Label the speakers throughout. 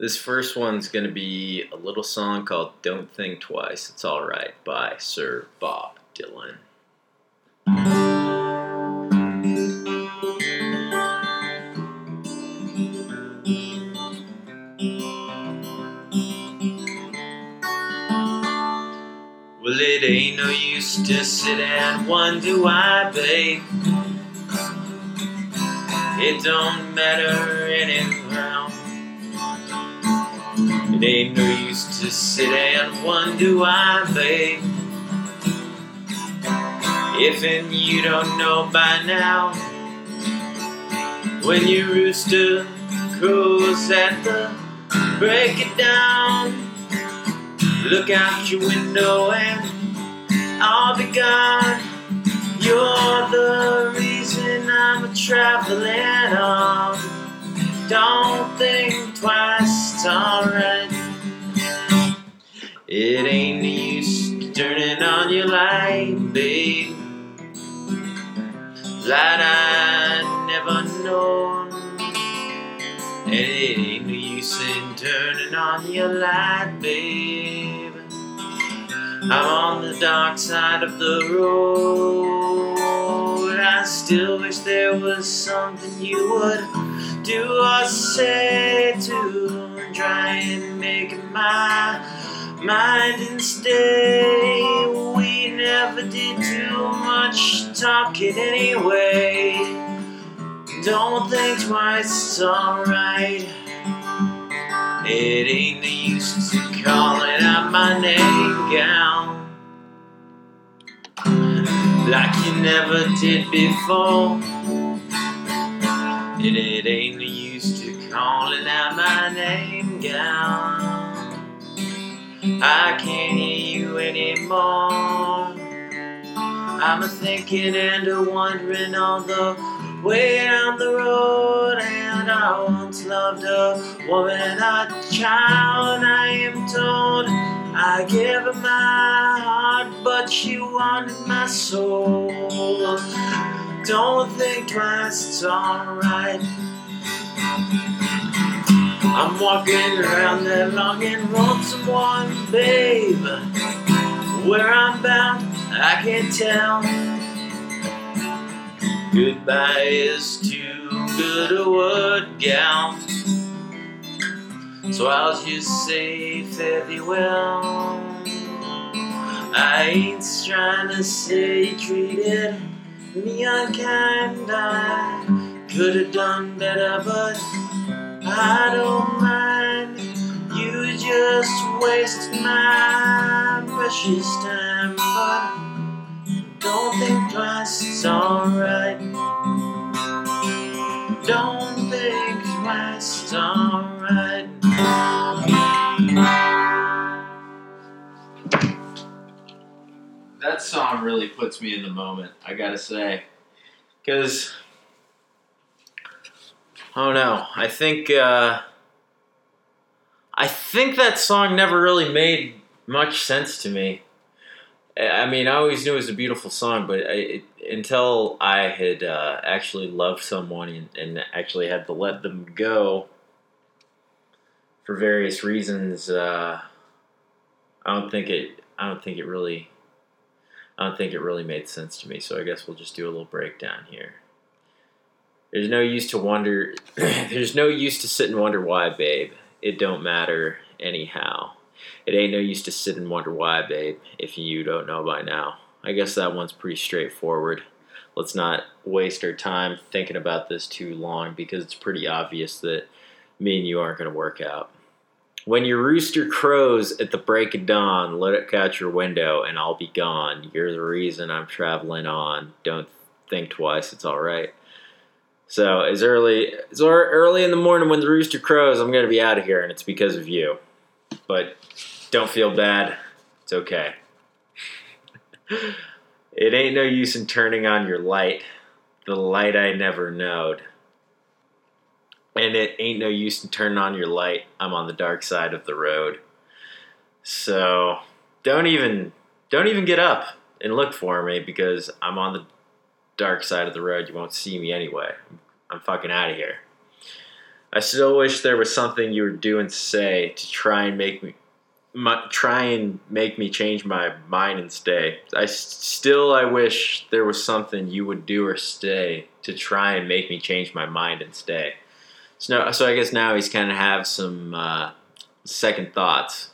Speaker 1: This first one's going to be a little song called Don't Think Twice, It's Alright by Sir Bob Dylan. Well, it ain't no use to sit and wonder why, babe. It don't matter anyhow. It ain't no use to sit and wonder why, babe. If and you don't know by now, when your rooster crows at the break it down. Look out your window and I'll be gone. You're the reason I'm a traveling on. Don't think twice, it's alright. It ain't no use turning on your light, babe. Light I never known. And it ain't no use in turning on your light, babe. I'm on the dark side of the road. I still wish there was something you would do or say to try and make my mind and stay. We never did too much talking anyway. Don't think twice, it's alright. It ain't the use to calling out my name, gal. Like you never did before. And it ain't the use to calling out my name, gal. I can't hear you anymore. I'm a thinking and a wondering all the way down the road. And I once loved a woman, a child. I am told I gave her my heart, but she wanted my soul. Don't think twice, it's alright. I'm walking around long and want someone, babe. Where I'm bound, I can't tell. Goodbye is too good a word, gal. So I'll just say fare thee well. I ain't trying to say you treated me unkind. I could have done better, but I don't mind. You just wasted my precious time, but don't think twice, it's alright. Don't think twice, it's alright. That song really puts me in the moment, I gotta say. Because, Don't know, I think, uh, I think that song never really made much sense to me. I mean, I always knew it was a beautiful song, but I, it, until I had uh, actually loved someone and, and actually had to let them go for various reasons, uh, I don't think it. I don't think it really. I don't think it really made sense to me. So I guess we'll just do a little breakdown here. There's no use to wonder. there's no use to sit and wonder why, babe. It don't matter anyhow. It ain't no use to sit and wonder why, babe, if you don't know by now. I guess that one's pretty straightforward. Let's not waste our time thinking about this too long because it's pretty obvious that me and you aren't going to work out. When your rooster crows at the break of dawn, let it catch your window and I'll be gone. You're the reason I'm traveling on. Don't think twice, it's all right. So as early as early in the morning when the rooster crows, I'm going to be out of here, and it's because of you. But don't feel bad. It's okay. it ain't no use in turning on your light, the light I never knowed. And it ain't no use in turning on your light. I'm on the dark side of the road. So don't even don't even get up and look for me because I'm on the dark side of the road. You won't see me anyway. I'm fucking out of here. I still wish there was something you were doing to say to try and make me try and make me change my mind and stay. I still I wish there was something you would do or stay to try and make me change my mind and stay. So, so I guess now he's kind of have some uh, second thoughts.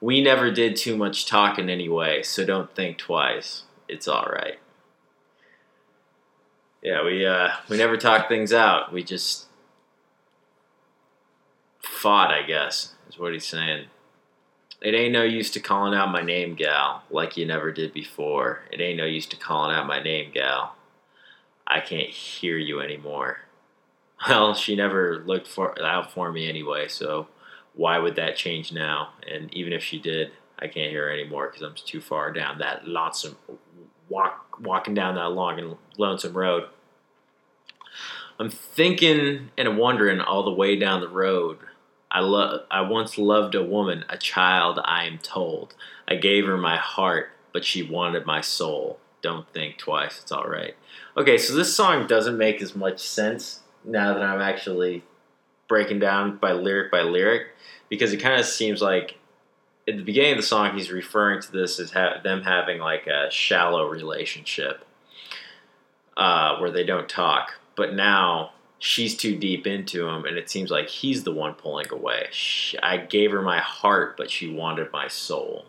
Speaker 1: We never did too much talking anyway, so don't think twice. It's all right. Yeah, we uh, we never talked things out. We just fought, I guess, is what he's saying. It ain't no use to calling out my name, gal, like you never did before. It ain't no use to calling out my name, gal. I can't hear you anymore. Well, she never looked for out for me anyway, so why would that change now? And even if she did, I can't hear anymore because I'm too far down that lonesome walk walking down that long and lonesome road. I'm thinking and wondering all the way down the road I love I once loved a woman, a child, I am told. I gave her my heart, but she wanted my soul. Don't think twice, it's all right. Okay, so this song doesn't make as much sense now that I'm actually breaking down by lyric by lyric because it kind of seems like at the beginning of the song he's referring to this as ha- them having like a shallow relationship uh, where they don't talk but now she's too deep into him, and it seems like he's the one pulling away. She, I gave her my heart, but she wanted my soul.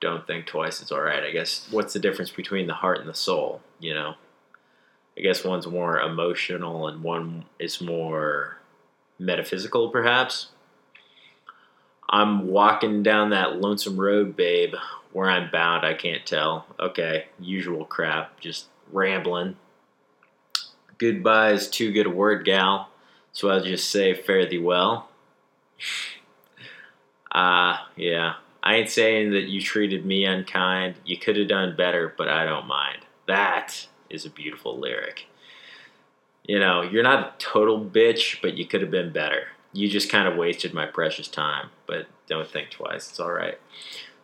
Speaker 1: Don't think twice, it's alright. I guess what's the difference between the heart and the soul, you know? I guess one's more emotional and one is more metaphysical, perhaps. I'm walking down that lonesome road, babe. Where I'm bound, I can't tell. Okay, usual crap, just rambling Goodbye is too good a word, gal, so I'll just say fare thee well. Ah, uh, yeah. I ain't saying that you treated me unkind. You could have done better, but I don't mind. That is a beautiful lyric. You know, you're not a total bitch, but you could have been better. You just kind of wasted my precious time, but don't think twice. It's all right.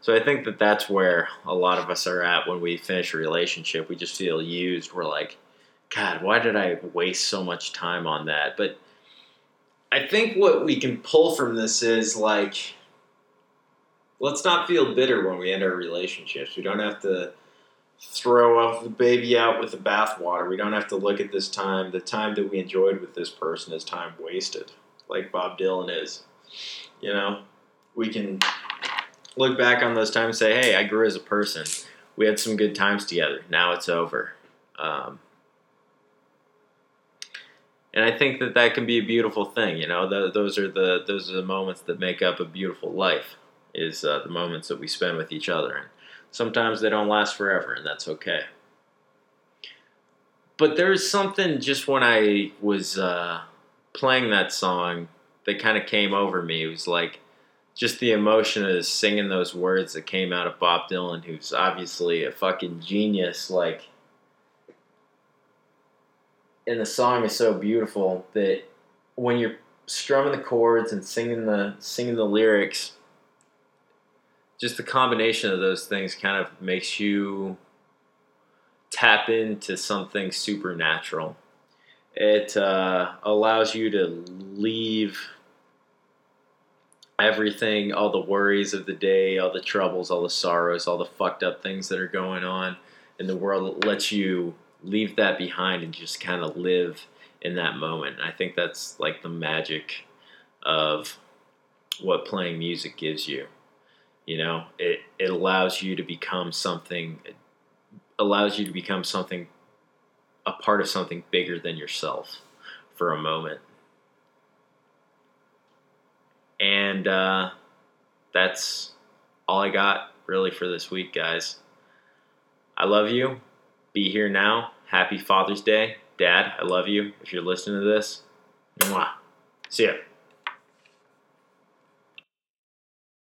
Speaker 1: So I think that that's where a lot of us are at when we finish a relationship. We just feel used. We're like, God, why did I waste so much time on that? But I think what we can pull from this is like, let's not feel bitter when we end our relationships. We don't have to throw the baby out with the bathwater. We don't have to look at this time, the time that we enjoyed with this person, as time wasted, like Bob Dylan is. You know, we can look back on those times and say, hey, I grew as a person. We had some good times together. Now it's over. Um, and I think that that can be a beautiful thing. You know, those are the those are the moments that make up a beautiful life. Is uh, the moments that we spend with each other, and sometimes they don't last forever, and that's okay. But there's something just when I was uh, playing that song that kind of came over me. It was like just the emotion of singing those words that came out of Bob Dylan, who's obviously a fucking genius. Like and the song is so beautiful that when you're strumming the chords and singing the singing the lyrics, just the combination of those things kind of makes you tap into something supernatural. It uh, allows you to leave everything, all the worries of the day, all the troubles, all the sorrows, all the fucked up things that are going on in the world. It lets you leave that behind and just kind of live in that moment. I think that's like the magic of what playing music gives you. You know, it, it allows you to become something, allows you to become something, a part of something bigger than yourself for a moment. And uh, that's all I got really for this week, guys. I love you be here now. Happy Father's Day. Dad, I love you. If you're listening to this, mwah. See ya.